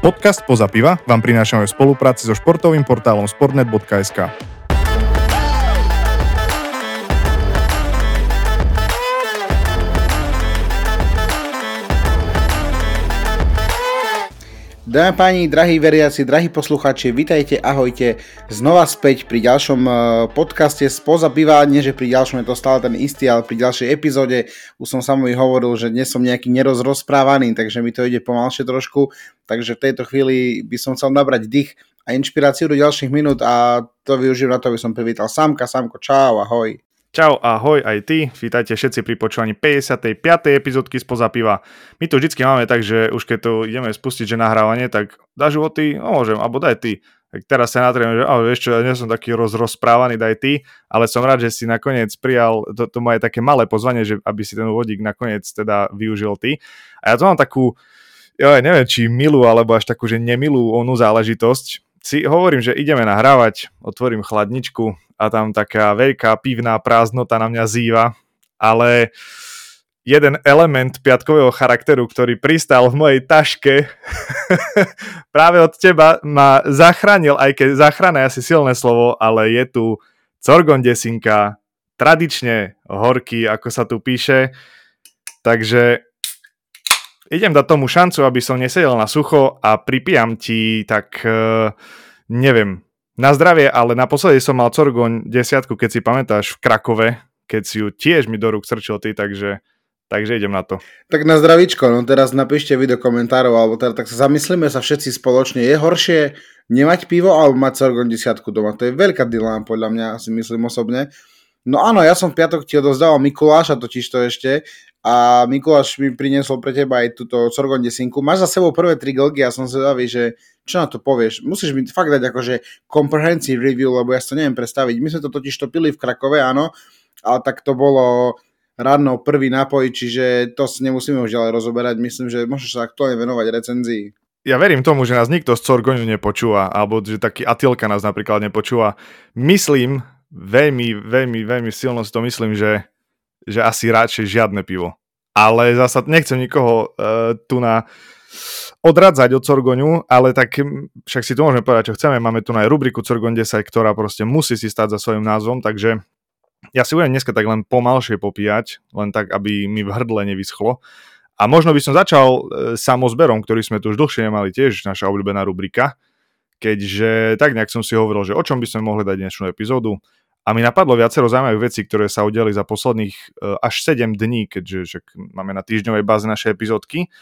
Podcast Poza piva vám prinášame v spolupráci so športovým portálom sportnet.sk. Dámy páni, drahí veriaci, drahí poslucháči, vitajte, ahojte, znova späť pri ďalšom eh, podcaste Spoza piva, nie že pri ďalšom je to stále ten istý, ale pri ďalšej epizóde už som sami hovoril, že dnes som nejaký nerozrozprávaný, takže mi to ide pomalšie trošku, takže v tejto chvíli by som chcel nabrať dých a inšpiráciu do ďalších minút a to využijem na to, aby som privítal Samka, Samko, čau, ahoj. Čau, ahoj aj ty, vítajte všetci pri počúvaní 55. epizódky z Piva. My to vždycky máme tak, že už keď to ideme spustiť, že nahrávanie, tak dáš ty, no môžem, alebo daj ty. Tak teraz sa natriem, že oh, vieš čo, ja nie som taký roz, rozprávaný, daj ty, ale som rád, že si nakoniec prijal to, to moje také malé pozvanie, že aby si ten vodík nakoniec teda využil ty. A ja to mám takú, ja neviem, či milú, alebo až takú, že nemilú onú záležitosť, si hovorím, že ideme nahrávať, otvorím chladničku a tam taká veľká pivná prázdnota na mňa zýva, ale jeden element piatkového charakteru, ktorý pristal v mojej taške práve od teba ma zachránil, aj keď záchrana je asi silné slovo, ale je tu Corgon desinka, tradične horký, ako sa tu píše, takže idem dať tomu šancu, aby som nesedel na sucho a pripijam ti tak, uh, neviem, na zdravie, ale naposledy som mal Corgoň desiatku, keď si pamätáš, v Krakove, keď si ju tiež mi do rúk strčil ty, takže, takže idem na to. Tak na zdravíčko, no teraz napíšte vy do komentárov, alebo teda tak sa zamyslíme sa všetci spoločne. Je horšie nemať pivo alebo mať Corgoň desiatku doma? To je veľká dilema podľa mňa, si myslím osobne. No áno, ja som v piatok ti odozdával Mikuláša totiž to ešte a Mikuláš mi priniesol pre teba aj túto Sorgon desinku. Máš za sebou prvé tri glgy a som zvedavý, že čo na to povieš. Musíš mi fakt dať akože comprehensive review, lebo ja si to neviem predstaviť. My sme to totiž to pili v Krakove, áno, ale tak to bolo ráno prvý nápoj, čiže to si nemusíme už ďalej rozoberať. Myslím, že môžeš sa aktuálne venovať recenzii. Ja verím tomu, že nás nikto z Corgonu nepočúva, alebo že taký Atilka nás napríklad nepočúva. Myslím, veľmi, veľmi, veľmi silno si to myslím, že že asi radšej žiadne pivo. Ale zasa nechcem nikoho uh, tu na odradzať od Corgoňu, ale tak však si to môžeme povedať, čo chceme. Máme tu aj rubriku Corgon 10, ktorá proste musí si stať za svojím názvom, takže ja si budem dneska tak len pomalšie popíjať, len tak, aby mi v hrdle nevyschlo. A možno by som začal e, samozberom, ktorý sme tu už dlhšie nemali tiež, naša obľúbená rubrika, keďže tak nejak som si hovoril, že o čom by sme mohli dať dnešnú epizódu. A mi napadlo viacero zaujímavých vecí, ktoré sa udiali za posledných uh, až 7 dní, keďže že máme na týždňovej báze naše epizódky.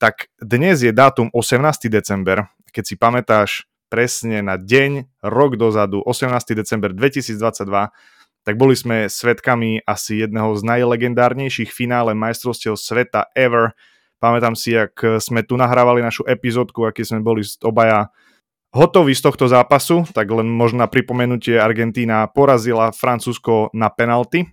Tak dnes je dátum 18. december. Keď si pamätáš presne na deň, rok dozadu, 18. december 2022, tak boli sme svetkami asi jedného z najlegendárnejších finále majstrovstiev sveta ever. Pamätám si, ak sme tu nahrávali našu epizódku, aký sme boli obaja hotový z tohto zápasu, tak len možno pripomenutie Argentína porazila Francúzsko na penalty.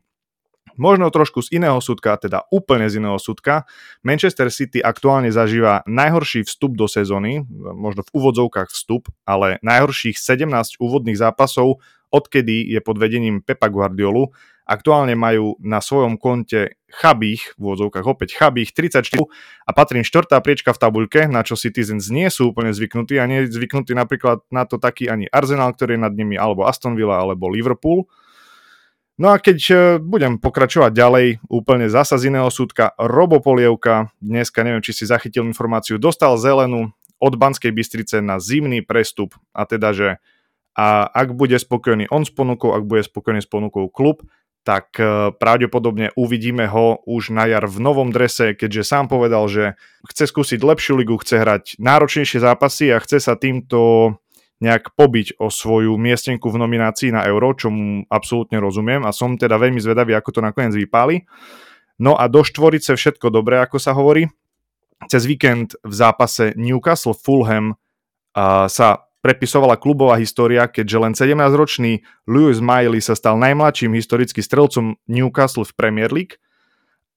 Možno trošku z iného súdka, teda úplne z iného súdka. Manchester City aktuálne zažíva najhorší vstup do sezóny, možno v úvodzovkách vstup, ale najhorších 17 úvodných zápasov, odkedy je pod vedením Pepa Guardiolu Aktuálne majú na svojom konte chabých, v úvodzovkách opäť chabých, 34 a patrím štvrtá priečka v tabuľke, na čo Citizens nie sú úplne zvyknutí a nie zvyknutí napríklad na to taký ani Arsenal, ktorý je nad nimi, alebo Aston Villa, alebo Liverpool. No a keď e, budem pokračovať ďalej, úplne zasa z iného súdka, Robo Polievka, dneska neviem, či si zachytil informáciu, dostal zelenú od Banskej Bystrice na zimný prestup a teda, že a ak bude spokojný on s ponukou, ak bude spokojný s ponukou klub, tak e, pravdepodobne uvidíme ho už na jar v novom drese, keďže sám povedal, že chce skúsiť lepšiu ligu, chce hrať náročnejšie zápasy a chce sa týmto nejak pobiť o svoju miestenku v nominácii na Euro, čo mu absolútne rozumiem a som teda veľmi zvedavý, ako to nakoniec vypáli. No a do štvorice všetko dobré, ako sa hovorí. Cez víkend v zápase Newcastle Fulham sa prepisovala klubová história, keďže len 17-ročný Lewis Miley sa stal najmladším historicky strelcom Newcastle v Premier League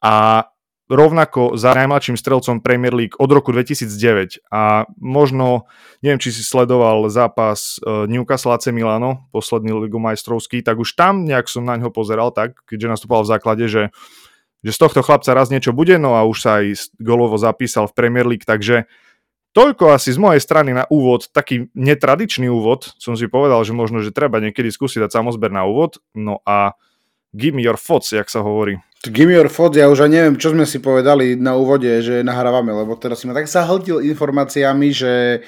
a rovnako za najmladším strelcom Premier League od roku 2009 a možno, neviem, či si sledoval zápas e, Newcastle AC Milano, posledný ligu majstrovský, tak už tam nejak som na ňo pozeral tak, keďže nastupoval v základe, že, že z tohto chlapca raz niečo bude, no a už sa aj golovo zapísal v Premier League, takže Toľko asi z mojej strany na úvod, taký netradičný úvod, som si povedal, že možno, že treba niekedy skúsiť dať samozber na úvod, no a give me your thoughts, jak sa hovorí. Give me your thoughts, ja už aj neviem, čo sme si povedali na úvode, že nahrávame, lebo teraz si ma tak zahltil informáciami, že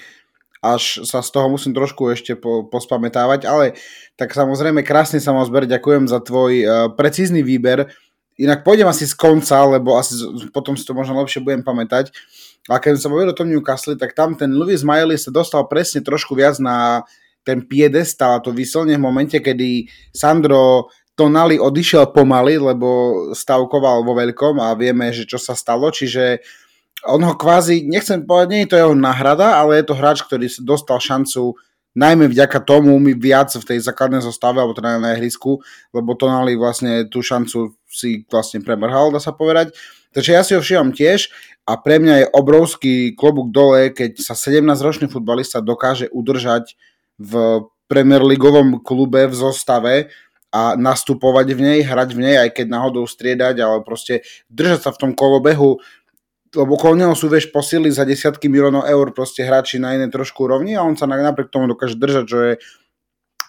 až sa z toho musím trošku ešte po, pospamätávať, ale tak samozrejme krásne sa vám zber, ďakujem za tvoj uh, precízny výber. Inak pôjdem asi z konca, lebo asi potom si to možno lepšie budem pamätať. A keď som bavil o tom Newcastle, tak tam ten Louis Miley sa dostal presne trošku viac na ten piedestal, to vysilne v momente, kedy Sandro Tonali odišiel pomaly, lebo stavkoval vo veľkom a vieme, že čo sa stalo, čiže on ho kvázi, nechcem povedať, nie je to jeho náhrada, ale je to hráč, ktorý dostal šancu najmä vďaka tomu mi viac v tej základnej zostave, alebo teda na ihrisku, lebo Tonali vlastne tú šancu si vlastne premrhal, dá sa povedať. Takže ja si ho všímam tiež a pre mňa je obrovský klobúk dole, keď sa 17-ročný futbalista dokáže udržať v Premier Leagueovom klube v zostave a nastupovať v nej, hrať v nej, aj keď náhodou striedať, ale proste držať sa v tom kolobehu, lebo okolo neho sú, vieš, posily za desiatky miliónov eur proste hráči na inej trošku rovni a on sa napriek tomu dokáže držať, čo je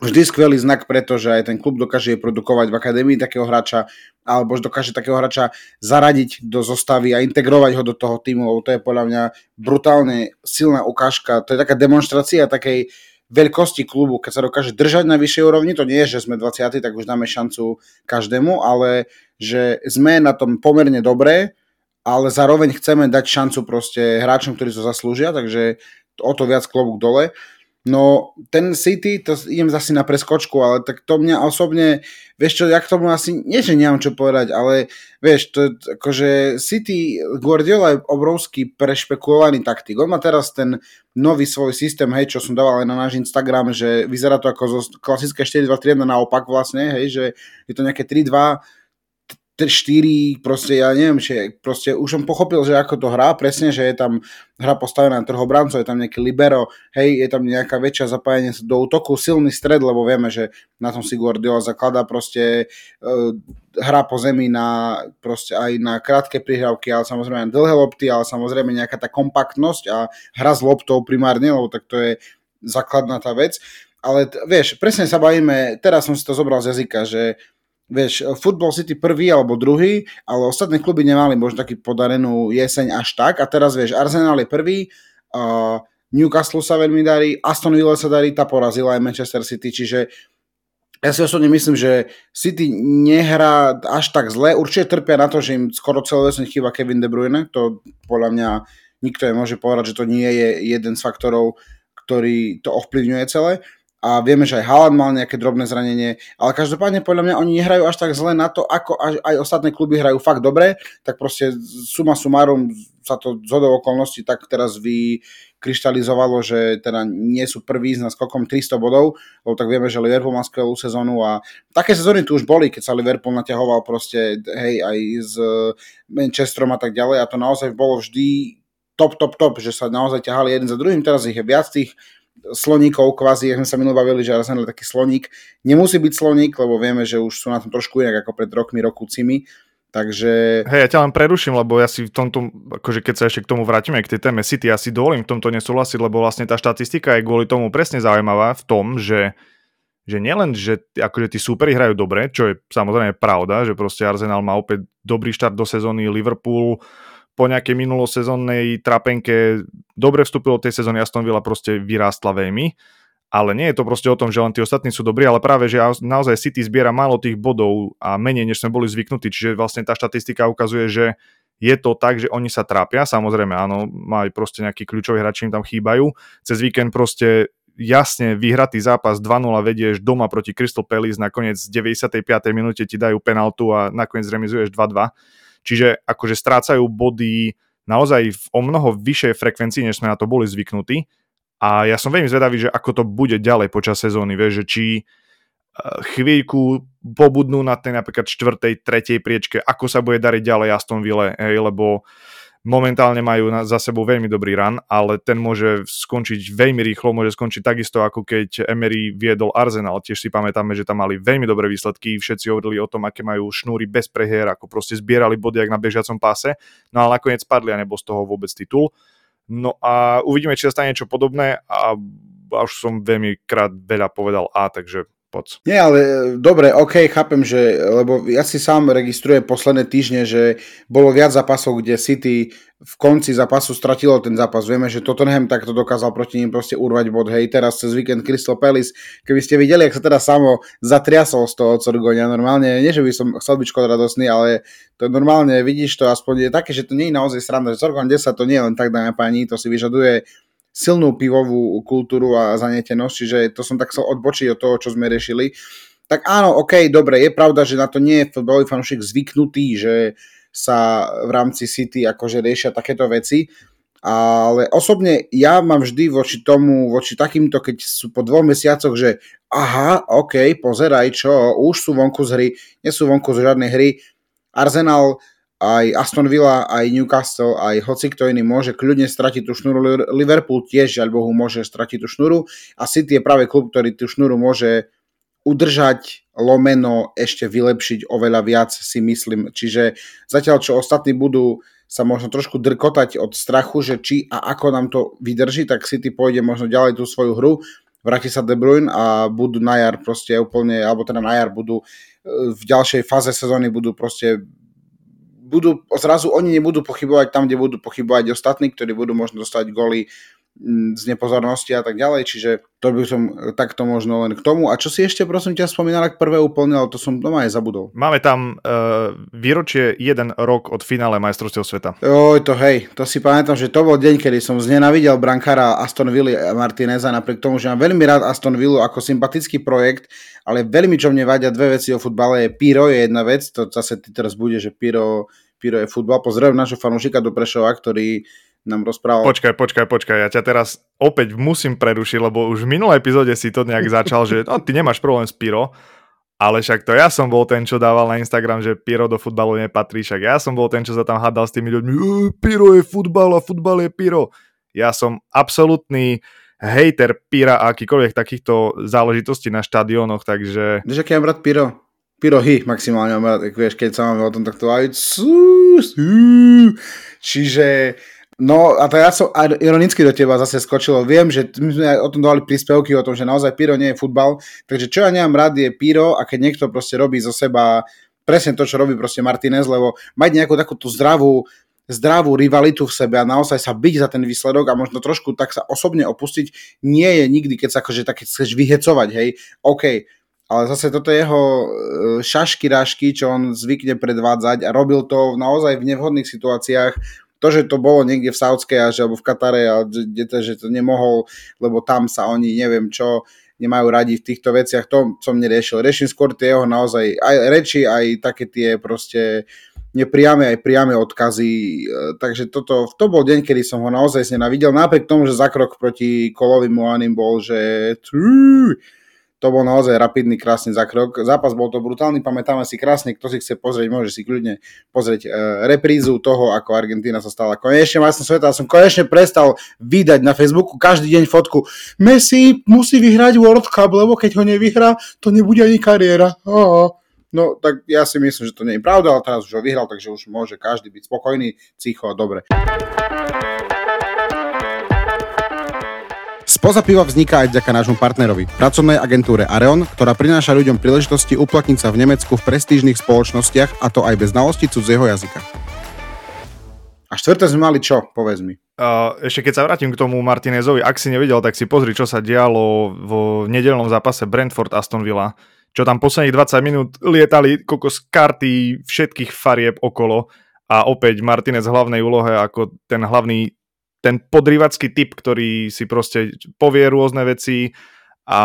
vždy skvelý znak, pretože aj ten klub dokáže produkovať v akadémii takého hráča, alebo dokáže takého hráča zaradiť do zostavy a integrovať ho do toho týmu, lebo to je podľa mňa brutálne silná ukážka, to je taká demonstrácia takej veľkosti klubu, keď sa dokáže držať na vyššej úrovni, to nie je, že sme 20, tak už dáme šancu každému, ale že sme na tom pomerne dobré, ale zároveň chceme dať šancu proste hráčom, ktorí to zaslúžia, takže o to viac klobúk dole. No, ten City, to idem zase na preskočku, ale tak to mňa osobne, vieš čo, ja k tomu asi, nie že nemám čo povedať, ale vieš, to akože City, Guardiola je obrovský prešpekulovaný taktik. On má teraz ten nový svoj systém, hej, čo som dával aj na náš Instagram, že vyzerá to ako zo klasické 4-2-3 naopak vlastne, hej, že je to nejaké 3-2 4, proste ja neviem, že proste už som pochopil, že ako to hrá, presne, že je tam hra postavená na trhobrancov, je tam nejaký libero, hej, je tam nejaká väčšia zapájanie do útoku, silný stred, lebo vieme, že na tom si Guardiola zakladá proste uh, hra po zemi na proste aj na krátke prihrávky, ale samozrejme aj dlhé lopty, ale samozrejme nejaká tá kompaktnosť a hra s loptou primárne, lebo tak to je základná tá vec. Ale t- vieš, presne sa bavíme, teraz som si to zobral z jazyka, že vieš, Football City prvý alebo druhý, ale ostatné kluby nemali možno taký podarenú jeseň až tak. A teraz vieš, Arsenal je prvý, uh, Newcastle sa veľmi darí, Aston Villa sa darí, tá porazila aj Manchester City, čiže ja si osobne myslím, že City nehrá až tak zle, určite trpia na to, že im skoro celé jeseň chýba Kevin De Bruyne, to podľa mňa nikto je môže povedať, že to nie je jeden z faktorov, ktorý to ovplyvňuje celé, a vieme, že aj Haaland mal nejaké drobné zranenie, ale každopádne podľa mňa oni nehrajú až tak zle na to, ako aj, ostatné kluby hrajú fakt dobre, tak proste suma sumarum sa to z okolností tak teraz vykryštalizovalo, že teda nie sú prví s naskokom 300 bodov, lebo tak vieme, že Liverpool má skvelú sezónu a také sezóny tu už boli, keď sa Liverpool naťahoval proste, hej, aj s Manchesterom a tak ďalej a to naozaj bolo vždy top, top, top, že sa naozaj ťahali jeden za druhým, teraz ich je viac tých sloníkov, kvázi, jak sme sa minulé bavili, že Arsenal je taký sloník. Nemusí byť sloník, lebo vieme, že už sú na tom trošku inak ako pred rokmi, rokúcimi. Takže... Hej, ja ťa len preruším, lebo ja si v tomto, akože keď sa ešte k tomu vrátime, k tej téme City, ja si dovolím v tomto nesúhlasiť, lebo vlastne tá štatistika je kvôli tomu presne zaujímavá v tom, že že nielen, že akože tí súperi hrajú dobre, čo je samozrejme pravda, že proste Arsenal má opäť dobrý štart do sezóny, Liverpool po nejakej minulosezónnej trapenke dobre vstúpilo tej sezóny, Aston Villa proste vyrástla veľmi, ale nie je to proste o tom, že len tí ostatní sú dobrí, ale práve, že naozaj City zbiera málo tých bodov a menej, než sme boli zvyknutí, čiže vlastne tá štatistika ukazuje, že je to tak, že oni sa trápia, samozrejme áno, aj proste nejakí kľúčoví hráči im tam chýbajú, cez víkend proste jasne vyhratý zápas 2-0 vedieš doma proti Crystal Palace, nakoniec v 95. minúte ti dajú penaltu a nakoniec remizuješ 2-2 Čiže akože strácajú body naozaj v o mnoho vyššej frekvencii, než sme na to boli zvyknutí. A ja som veľmi zvedavý, že ako to bude ďalej počas sezóny, vieš, že či eh, chvíľku pobudnú na tej napríklad čtvrtej, tretej priečke, ako sa bude dariť ďalej Aston Ville, hej, lebo momentálne majú na, za sebou veľmi dobrý run, ale ten môže skončiť veľmi rýchlo, môže skončiť takisto ako keď Emery viedol Arsenal. Tiež si pamätáme, že tam mali veľmi dobré výsledky, všetci hovorili o tom, aké majú šnúry bez prehier, ako proste zbierali body jak na bežiacom páse, no ale nakoniec spadli a nebol z toho vôbec titul. No a uvidíme, či sa stane niečo podobné a, a už som veľmi krát veľa povedal A, takže poď. Nie, ale e, dobre, ok, chápem, že, lebo ja si sám registrujem posledné týždne, že bolo viac zápasov, kde City v konci zápasu stratilo ten zápas. Vieme, že Tottenham takto dokázal proti ním proste urvať bod. Hej, teraz cez víkend Crystal Palace, keby ste videli, ak sa teda samo zatriasol z toho Corgonia, normálne, nie že by som chcel byť škodradosný, ale to normálne vidíš to aspoň je také, že to nie je naozaj sranda, že Corgon 10 to nie je len tak, dáme páni, to si vyžaduje silnú pivovú kultúru a zanietenosť, čiže to som tak chcel odbočiť od toho, čo sme riešili. Tak áno, ok, dobre, je pravda, že na to nie je futbalový fanúšik zvyknutý, že sa v rámci City akože riešia takéto veci, ale osobne ja mám vždy voči tomu, voči takýmto, keď sú po dvoch mesiacoch, že aha, ok, pozeraj čo, už sú vonku z hry, nie sú vonku z žiadnej hry, Arsenal aj Aston Villa, aj Newcastle, aj hoci kto iný môže kľudne stratiť tú šnuru. Liverpool tiež, žiaľ Bohu, môže stratiť tú šnuru a City je práve klub, ktorý tú šnuru môže udržať lomeno, ešte vylepšiť oveľa viac, si myslím. Čiže zatiaľ, čo ostatní budú sa možno trošku drkotať od strachu, že či a ako nám to vydrží, tak City pôjde možno ďalej tú svoju hru, vráti sa De Bruyne a budú na jar proste úplne, alebo teda na jar budú e, v ďalšej fáze sezóny budú proste budú, zrazu oni nebudú pochybovať tam, kde budú pochybovať ostatní, ktorí budú možno dostať goly z nepozornosti a tak ďalej, čiže to by som takto možno len k tomu. A čo si ešte prosím ťa spomínal, ak prvé úplne, ale to som doma aj zabudol. Máme tam uh, výročie jeden rok od finále majstrovstiev sveta. Oj, to hej, to si pamätám, že to bol deň, kedy som znenavidel brankára Aston Villa Martineza, napriek tomu, že mám veľmi rád Aston Villa ako sympatický projekt, ale veľmi čo mne vadia dve veci o futbale je Piro je jedna vec, to zase ty teraz bude, že Piro Piro je futbal. Pozdravujem našho fanúšika do Prešova, ktorý nám rozprával. Počkaj, počkaj, počkaj, ja ťa teraz opäť musím prerušiť, lebo už v minulej epizóde si to nejak začal, že no, ty nemáš problém s Piro, ale však to ja som bol ten, čo dával na Instagram, že Piro do futbalu nepatrí, však ja som bol ten, čo sa tam hádal s tými ľuďmi, Piro je futbal a futbal je Piro. Ja som absolútny hejter Pira a akýkoľvek takýchto záležitostí na štadiónoch, takže... Vieš, aký mám rád Piro? pyrohy maximálne, vieš, keď sa máme o tom takto aj Čiže No a ja som ironicky do teba zase skočilo. Viem, že my sme o tom dali príspevky o tom, že naozaj pyro nie je futbal. Takže čo ja nemám rád je pyro a keď niekto proste robí zo seba presne to, čo robí proste Martinez, lebo mať nejakú takúto zdravú, zdravú rivalitu v sebe a naozaj sa byť za ten výsledok a možno trošku tak sa osobne opustiť nie je nikdy, keď sa akože tak chceš vyhecovať, hej, OK, ale zase toto jeho e, šašky rášky, čo on zvykne predvádzať a robil to naozaj v nevhodných situáciách, to, že to bolo niekde v Saudskej až alebo v Katare, a kde to, že to nemohol, lebo tam sa oni neviem čo nemajú radi v týchto veciach, to som neriešil. Riešim skôr tie jeho naozaj aj reči, aj také tie proste nepriame aj priame odkazy, e, takže toto, to bol deň, kedy som ho naozaj nenavidel, napriek tomu, že zakrok proti Kolovým Moanim bol, že to bol naozaj rapidný, krásny zakrok. Zápas bol to brutálny, pamätáme si krásne, kto si chce pozrieť, môže si kľudne pozrieť e, reprízu toho, ako Argentína sa stala konečne majstrom sveta. som konečne prestal vydať na Facebooku každý deň fotku. Messi musí vyhrať World Cup, lebo keď ho nevyhrá, to nebude ani kariéra. Oh. No, tak ja si myslím, že to nie je pravda, ale teraz už ho vyhral, takže už môže každý byť spokojný, cicho a dobre. Spoza vzniká aj vďaka nášmu partnerovi, pracovnej agentúre Areon, ktorá prináša ľuďom príležitosti uplatniť sa v Nemecku v prestížnych spoločnostiach a to aj bez znalosti cudzieho jazyka. A štvrté sme mali čo, povedz mi. Uh, ešte keď sa vrátim k tomu Martinezovi, ak si nevidel, tak si pozri, čo sa dialo v nedelnom zápase Brentford Aston Villa, čo tam posledných 20 minút lietali kokos karty všetkých farieb okolo a opäť Martinez v hlavnej úlohe ako ten hlavný ten podrývacký typ, ktorý si proste povie rôzne veci a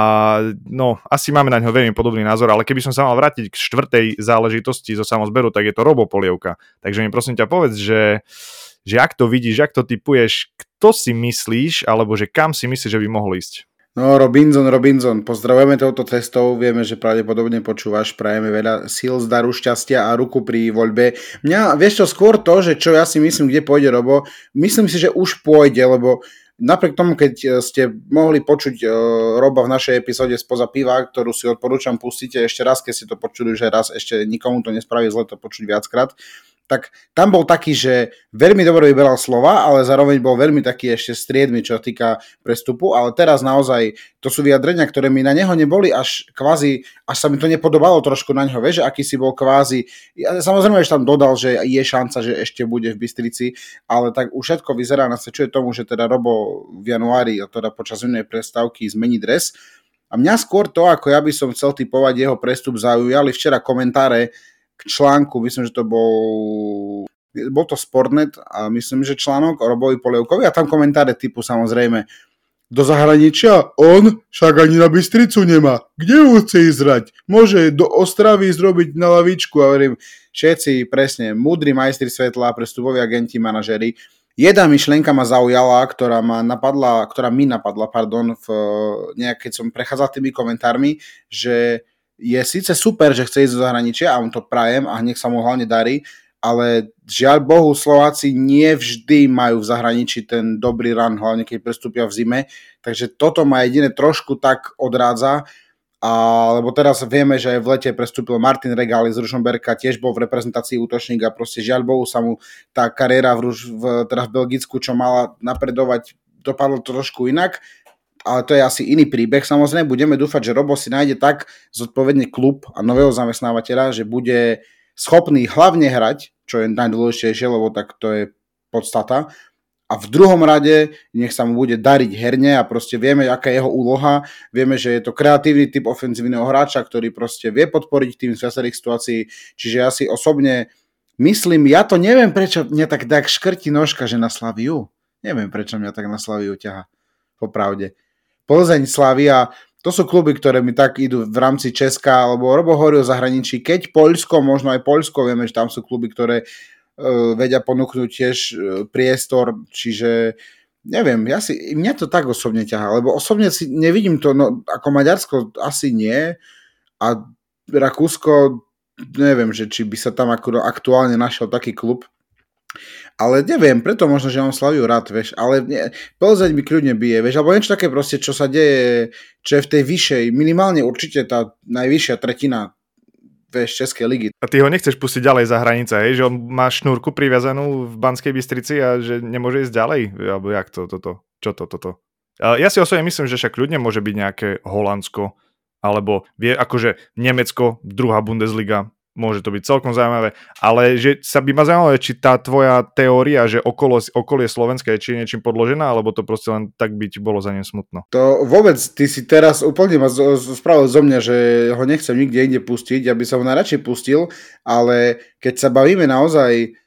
no, asi máme na ňo veľmi podobný názor, ale keby som sa mal vrátiť k štvrtej záležitosti zo samozberu, tak je to robopolievka. Takže mi prosím ťa povedz, že, že ak to vidíš, ak to typuješ, kto si myslíš, alebo že kam si myslíš, že by mohol ísť? No Robinson, Robinson, pozdravujeme touto cestou, vieme, že pravdepodobne počúvaš, prajeme veľa síl, zdaru, šťastia a ruku pri voľbe. Mňa, vieš čo, skôr to, že čo ja si myslím, kde pôjde Robo, myslím si, že už pôjde, lebo napriek tomu, keď e, ste mohli počuť uh, Roba v našej epizóde spoza piva, ktorú si odporúčam, pustite ešte raz, keď ste to počuli, že raz ešte nikomu to nespraví zle to počuť viackrát, tak tam bol taký, že veľmi dobre vyberal slova, ale zároveň bol veľmi taký ešte striedmy, čo týka prestupu, ale teraz naozaj to sú vyjadrenia, ktoré mi na neho neboli až kvázi, až sa mi to nepodobalo trošku na neho, vieš, aký si bol kvázi, ja, samozrejme, že tam dodal, že je šanca, že ešte bude v Bystrici, ale tak už všetko vyzerá, nasvedčuje tomu, že teda Robo v januári, teda počas zimnej prestávky zmení dres, a mňa skôr to, ako ja by som chcel typovať jeho prestup, zaujali včera komentáre k článku, myslím, že to bol bol to Sportnet a myslím, že článok o Robovi Polievkovi a tam komentáre typu samozrejme do zahraničia? On však ani na Bystricu nemá. Kde ho chce ísť Môže do Ostravy zrobiť na lavičku a hovorím, všetci presne, múdri majstri svetla, prestupoví agenti, manažery. Jedna myšlienka ma zaujala, ktorá ma napadla, ktorá mi napadla, pardon, v, nejak, keď som prechádzal tými komentármi, že je síce super, že chce ísť do zahraničia a on to prajem a nech sa mu hlavne darí, ale žiaľ Bohu Slováci nie vždy majú v zahraničí ten dobrý run, hlavne keď prestúpia v zime, takže toto ma jediné trošku tak odrádza, a, lebo teraz vieme, že v lete prestúpil Martin Regali z Rušomberka, tiež bol v reprezentácii útočník a proste žiaľ Bohu sa mu tá kariéra v, v, teda v Belgicku, čo mala napredovať, dopadlo trošku inak ale to je asi iný príbeh. Samozrejme, budeme dúfať, že Robo si nájde tak zodpovedný klub a nového zamestnávateľa, že bude schopný hlavne hrať, čo je najdôležitejšie, lebo tak to je podstata. A v druhom rade nech sa mu bude dariť herne a proste vieme, aká je jeho úloha. Vieme, že je to kreatívny typ ofenzívneho hráča, ktorý proste vie podporiť tým z viacerých situácií. Čiže ja si osobne myslím, ja to neviem, prečo mňa tak, tak škrti nožka, že na Slaviu. Neviem, prečo mňa tak na Slaviu ťaha. Popravde. Plzeň, Slavia, to sú kluby, ktoré mi tak idú v rámci Česka, alebo Robo hovorí o zahraničí, keď Poľsko, možno aj Poľsko, vieme, že tam sú kluby, ktoré uh, vedia ponúknuť tiež uh, priestor, čiže neviem, ja si, mňa to tak osobne ťahá, lebo osobne si nevidím to, no ako Maďarsko asi nie a Rakúsko, neviem, že či by sa tam aktuálne našiel taký klub, ale neviem, preto možno, že mám Slaviu rád, vieš, ale nie, Plzeň mi kľudne bije, vieš, alebo niečo také proste, čo sa deje, čo je v tej vyššej, minimálne určite tá najvyššia tretina vieš, Českej ligy. A ty ho nechceš pustiť ďalej za hranice, hej? že on má šnúrku priviazanú v Banskej Bystrici a že nemôže ísť ďalej? Alebo jak to, toto? Čo to, toto? Ja si osobne myslím, že však ľudne môže byť nejaké Holandsko, alebo vie, akože Nemecko, druhá Bundesliga, môže to byť celkom zaujímavé, ale že sa by ma zaujímalo, či tá tvoja teória, že okolo, okolie Slovenska je či niečím podložená, alebo to proste len tak byť bolo za ne smutno. To vôbec, ty si teraz úplne ma spravil zo mňa, že ho nechcem nikde inde pustiť, aby som ho najradšej pustil, ale keď sa bavíme naozaj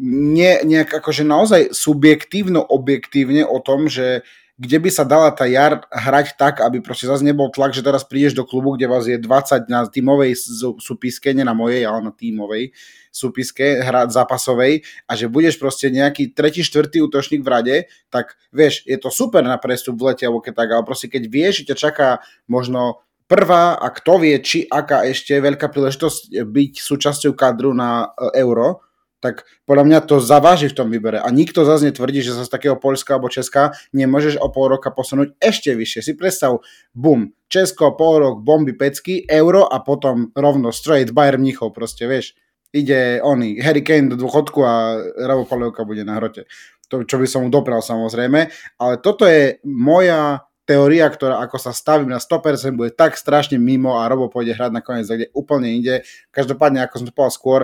nie, nejak akože naozaj subjektívno, objektívne o tom, že kde by sa dala tá jar hrať tak, aby proste zase nebol tlak, že teraz prídeš do klubu, kde vás je 20 na tímovej súpiske, nie na mojej, ale na tímovej súpiske, hrať zápasovej a že budeš proste nejaký tretí, štvrtý útočník v rade, tak vieš, je to super na prestup v lete, alebo keď tak, ale proste keď vieš, že ťa čaká možno prvá a kto vie, či aká ešte veľká príležitosť byť súčasťou kadru na e, euro, tak podľa mňa to zaváži v tom výbere. A nikto zase netvrdí, že sa z takého Polska alebo Česka nemôžeš o pol roka posunúť ešte vyššie. Si predstav, bum, Česko, pol rok, bomby, pecky, euro a potom rovno straight Bayern Mnichov, proste vieš. Ide oný, Harry Kane do dôchodku a Ravo Polievka bude na hrote. To, čo by som mu dopral samozrejme. Ale toto je moja teória, ktorá ako sa stavím na 100% bude tak strašne mimo a Robo pôjde hrať nakoniec kde úplne inde. Každopádne, ako som to povedal skôr,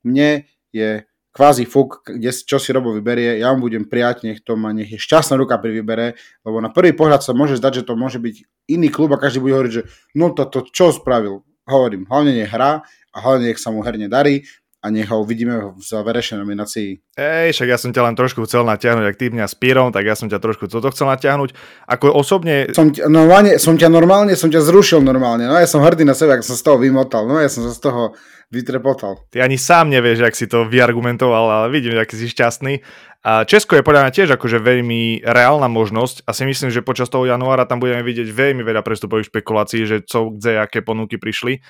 mne je kvázi fuk, kde, čo si Robo vyberie, ja mu budem prijať, nech to má, nech je šťastná ruka pri výbere, lebo na prvý pohľad sa môže zdať, že to môže byť iný klub a každý bude hovoriť, že no to, to čo spravil. Hovorím, hlavne nech hrá a hlavne nech sa mu herne darí a nech ho uvidíme v záverečnej nominácii. Ej, však ja som ťa len trošku chcel natiahnuť, ak ty mňa s Pírom, tak ja som ťa trošku toto chcel natiahnuť. Ako osobne... Som ťa, normálne, som ťa normálne, som ťa zrušil normálne, no ja som hrdý na seba, ak som z toho vymotal, no ja som sa z toho vytrepotal. Ty ani sám nevieš, ak si to vyargumentoval, ale vidím, aký si šťastný. A Česko je podľa mňa tiež akože veľmi reálna možnosť a si myslím, že počas toho januára tam budeme vidieť veľmi veľa prestupových špekulácií, že co, kde, aké ponuky prišli.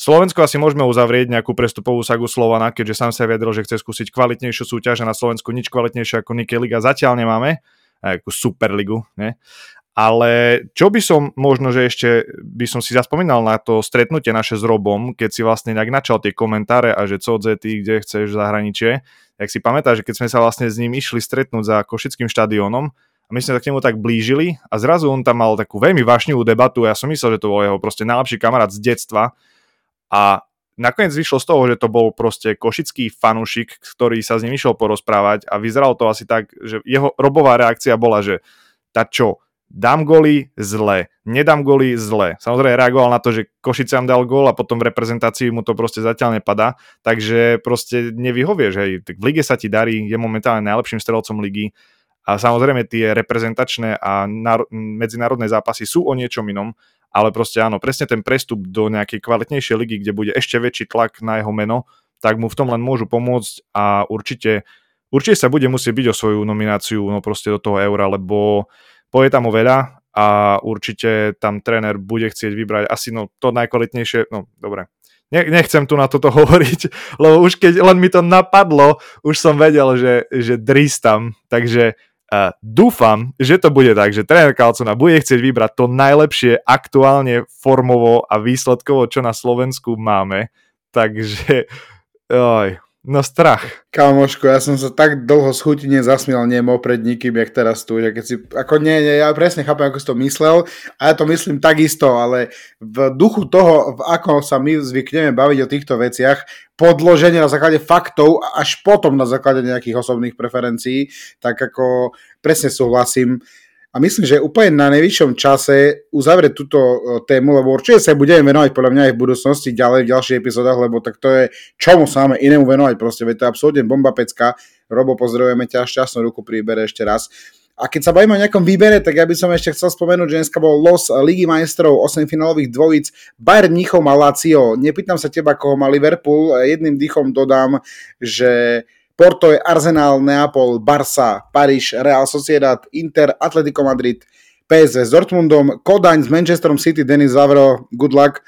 Slovensko asi môžeme uzavrieť nejakú prestupovú sagu Slovana, keďže sám sa vyjadril, že chce skúsiť kvalitnejšiu súťaž a na Slovensku nič kvalitnejšie ako Nike Liga zatiaľ nemáme, ako Superligu, ne? Ale čo by som možno, že ešte by som si zaspomínal na to stretnutie naše s Robom, keď si vlastne nejak načal tie komentáre a že co ty, kde chceš v zahraničie, tak si pamätáš, že keď sme sa vlastne s ním išli stretnúť za Košickým štadiónom a my sme sa k nemu tak blížili a zrazu on tam mal takú veľmi vášnivú debatu, ja som myslel, že to bol jeho proste najlepší kamarát z detstva a nakoniec vyšlo z toho, že to bol proste košický fanúšik, ktorý sa s ním išiel porozprávať a vyzeralo to asi tak, že jeho robová reakcia bola, že tá čo, dám goly, zle, nedám goly, zle. Samozrejme reagoval na to, že Košicám dal gól a potom v reprezentácii mu to proste zatiaľ nepadá, takže proste nevyhovieš, hej. Tak v lige sa ti darí, je momentálne najlepším strelcom ligy a samozrejme tie reprezentačné a náro- medzinárodné zápasy sú o niečom inom, ale proste áno, presne ten prestup do nejakej kvalitnejšej ligy, kde bude ešte väčší tlak na jeho meno, tak mu v tom len môžu pomôcť a určite, určite sa bude musieť byť o svoju nomináciu no proste do toho eura, lebo Poje tam veľa a určite tam tréner bude chcieť vybrať asi no, to najkvalitnejšie, no dobre, nechcem tu na toto hovoriť, lebo už keď len mi to napadlo, už som vedel, že, že dristam, takže uh, dúfam, že to bude tak, že tréner Kalcona bude chcieť vybrať to najlepšie aktuálne formovo a výsledkovo, čo na Slovensku máme, takže oj, No strach. Kamoško, ja som sa tak dlho schutine zasmial nemo pred nikým, jak teraz tu, že keď si, ako nie, nie, ja presne chápem, ako si to myslel a ja to myslím takisto, ale v duchu toho, v ako sa my zvykneme baviť o týchto veciach, podloženie na základe faktov a až potom na základe nejakých osobných preferencií, tak ako presne súhlasím. A myslím, že úplne na najvyššom čase uzavrieť túto e, tému, lebo určite sa budeme venovať podľa mňa aj v budúcnosti ďalej v ďalších epizódach, lebo tak to je, čomu sa máme inému venovať proste, veď to je absolútne bomba pecka. Robo, pozdravujeme ťa, šťastnú ruku príbere ešte raz. A keď sa bavíme o nejakom výbere, tak ja by som ešte chcel spomenúť, že dneska bol los Ligy majstrov 8 finálových dvojic Bayern mal Lazio. Nepýtam sa teba, koho má Liverpool, jedným dýchom dodám, že Porto je Arsenal, Neapol, Barça, Paríž, Real Sociedad, Inter, Atletico Madrid, PSV s Dortmundom, Kodaň s Manchesterom City, Denis Zavro, good luck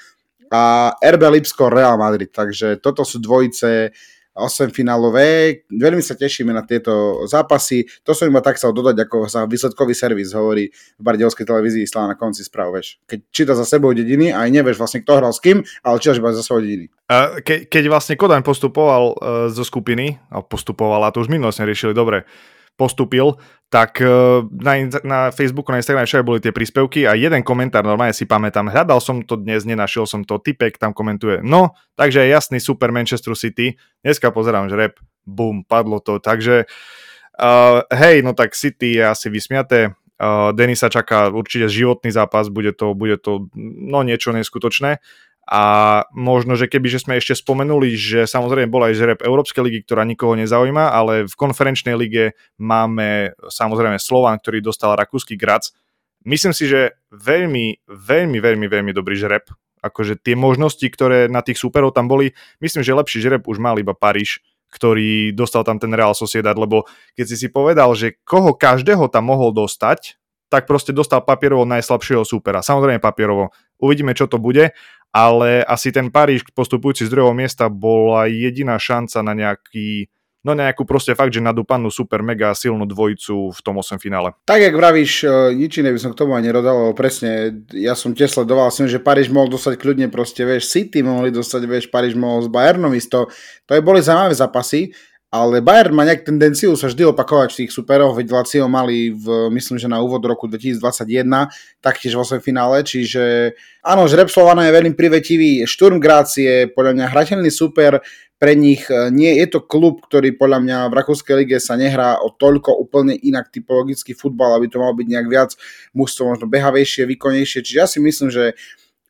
a RB Lipsko, Real Madrid. Takže toto sú dvojice 8 finálové. Veľmi sa tešíme na tieto zápasy. To som iba tak chcel dodať, ako sa výsledkový servis hovorí v Bardielskej televízii stále na konci správ, vieš. Keď číta za sebou dediny a aj nevieš vlastne, kto hral s kým, ale čítaš iba za sebou dediny. Ke, keď vlastne Kodaň postupoval uh, zo skupiny, a postupoval, a to už minulosť riešili dobre, postupil, tak e, na, na Facebooku, na Instagrame všade boli tie príspevky a jeden komentár, normálne si pamätám, hľadal som to dnes, nenašiel som to, typek tam komentuje, no, takže jasný super Manchester City, dneska pozerám, že rep, bum, padlo to, takže uh, hej, no tak City je asi vysmiaté, uh, Denisa čaká určite životný zápas, bude to, bude to no niečo neskutočné a možno, že keby že sme ešte spomenuli, že samozrejme bola aj žreb Európskej ligy, ktorá nikoho nezaujíma, ale v konferenčnej lige máme samozrejme Slovan, ktorý dostal Rakúsky Grac. Myslím si, že veľmi, veľmi, veľmi, veľmi dobrý žreb. Akože tie možnosti, ktoré na tých superov tam boli, myslím, že lepší žreb už mal iba Paríž, ktorý dostal tam ten Real Sociedad, lebo keď si si povedal, že koho každého tam mohol dostať, tak proste dostal papierovo najslabšieho supera. Samozrejme papierovo. Uvidíme, čo to bude ale asi ten Paríž postupujúci z druhého miesta bola jediná šanca na nejaký no nejakú proste fakt, že nadúpanú super mega silnú dvojicu v tom 8 finále. Tak, jak vravíš, e, nič iné by som k tomu ani rodal, lebo presne, ja som tiež sledoval, som, že Paríž mohol dostať kľudne proste, vieš, City mohli dostať, vieš, Paríž mohol s Bayernom isto, to je boli zaujímavé zápasy, ale Bayern má nejak tendenciu sa vždy opakovať v tých superoch, veď Lazio mali v, myslím, že na úvod roku 2021, taktiež vo svojom finále, čiže áno, Žreb Slovana je veľmi privetivý, Šturm Graz je podľa mňa hrateľný super, pre nich nie je to klub, ktorý podľa mňa v Rakúskej lige sa nehrá o toľko úplne inak typologický futbal, aby to malo byť nejak viac mužstvo možno behavejšie, výkonnejšie, čiže ja si myslím, že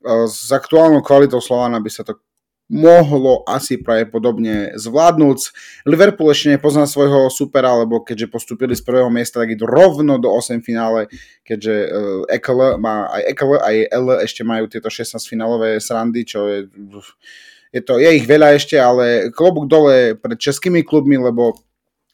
s aktuálnou kvalitou Slovana by sa to mohlo asi pravdepodobne zvládnuť. Liverpool ešte nepozná svojho supera, lebo keďže postupili z prvého miesta, tak idú rovno do 8 finále, keďže EKL má aj EKL, aj L ešte majú tieto 16 finálové srandy, čo je, je to, je ich veľa ešte, ale klobúk dole pred českými klubmi, lebo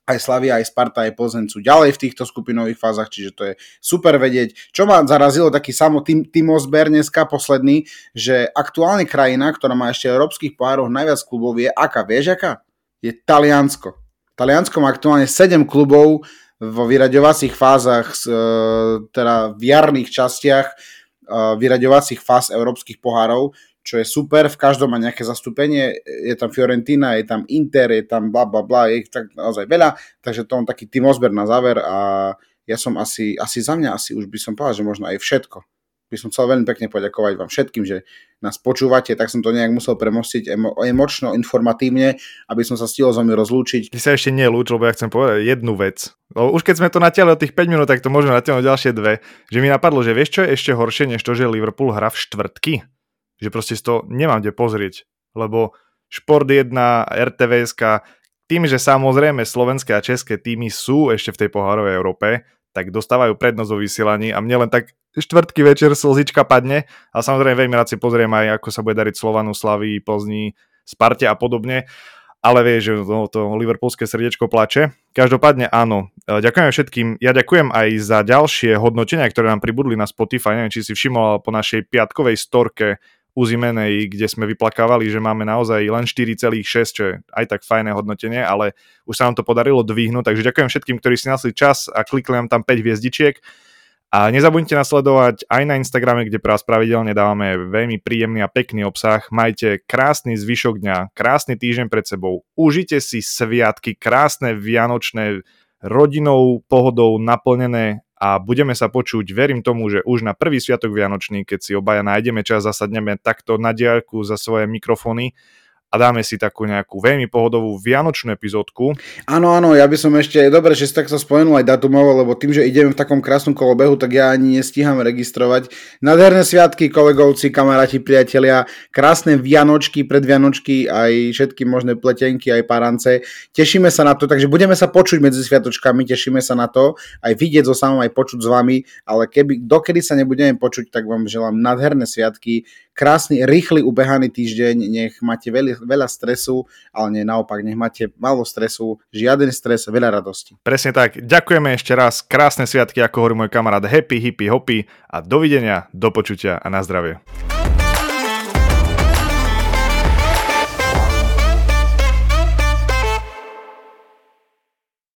aj Slavia, aj Sparta, aj Plzeň sú ďalej v týchto skupinových fázach, čiže to je super vedieť. Čo ma zarazilo taký samo Tim, Timosber dneska posledný, že aktuálne krajina, ktorá má ešte európskych pohárov najviac klubov je aká, vieš aká? Je Taliansko. Taliansko má aktuálne 7 klubov vo vyraďovacích fázach, e, teda v jarných častiach e, vyraďovacích fáz európskych pohárov, čo je super, v každom má nejaké zastúpenie, je tam Fiorentina, je tam Inter, je tam bla bla bla, je ich tak naozaj veľa, takže to on taký tým ozber na záver a ja som asi, asi za mňa asi už by som povedal, že možno aj všetko by som chcel veľmi pekne poďakovať vám všetkým, že nás počúvate, tak som to nejak musel premostiť emo- emočno, informatívne, aby som sa stihol s vami rozlúčiť. Ty sa ešte nelúč, lebo ja chcem povedať jednu vec. Lebo už keď sme to natiahli od tých 5 minút, tak to môžeme natiahnuť ďalšie dve. Že mi napadlo, že vieš čo je ešte horšie, než to, že Liverpool hra v štvrtky? Že proste si to nemám kde pozrieť. Lebo Šport 1, RTVSK, tým, že samozrejme slovenské a české týmy sú ešte v tej pohárovej Európe, tak dostávajú prednosť vo vysielaní a mne len tak štvrtky večer slzička padne a samozrejme veľmi rád si pozriem aj, ako sa bude dariť Slovanu, Slavy, Plzni, Sparte a podobne ale vieš, že to, to liverpoolské srdiečko plače. Každopádne áno, e, ďakujem všetkým. Ja ďakujem aj za ďalšie hodnotenia, ktoré nám pribudli na Spotify. Neviem, či si všimol po našej piatkovej storke uzimenej, kde sme vyplakávali, že máme naozaj len 4,6, čo je aj tak fajné hodnotenie, ale už sa nám to podarilo dvihnúť, takže ďakujem všetkým, ktorí si nasli čas a klikli nám tam 5 hviezdičiek. A nezabudnite nasledovať aj na Instagrame, kde pre vás pravidelne dávame veľmi príjemný a pekný obsah. Majte krásny zvyšok dňa, krásny týždeň pred sebou. Užite si sviatky, krásne vianočné, rodinou, pohodou naplnené a budeme sa počuť, verím tomu, že už na prvý sviatok Vianočný, keď si obaja nájdeme čas, zasadneme takto na diaľku za svoje mikrofóny a dáme si takú nejakú veľmi pohodovú vianočnú epizódku. Áno, áno, ja by som ešte, dobre, že si takto spomenul aj datumovo, lebo tým, že ideme v takom krásnom kolobehu, tak ja ani nestíham registrovať. Nádherné sviatky, kolegovci, kamaráti, priatelia, krásne vianočky, predvianočky, aj všetky možné pletenky, aj parance. Tešíme sa na to, takže budeme sa počuť medzi sviatočkami, tešíme sa na to, aj vidieť so samom, aj počuť s vami, ale keby, dokedy sa nebudeme počuť, tak vám želám nádherné sviatky, krásny, rýchly, ubehaný týždeň, nech máte veľa, veľa stresu, ale nie naopak, nech máte málo stresu, žiaden stres, veľa radosti. Presne tak, ďakujeme ešte raz, krásne sviatky, ako hovorí môj kamarát, happy, hippy, hoppy a dovidenia, do počutia a na zdravie.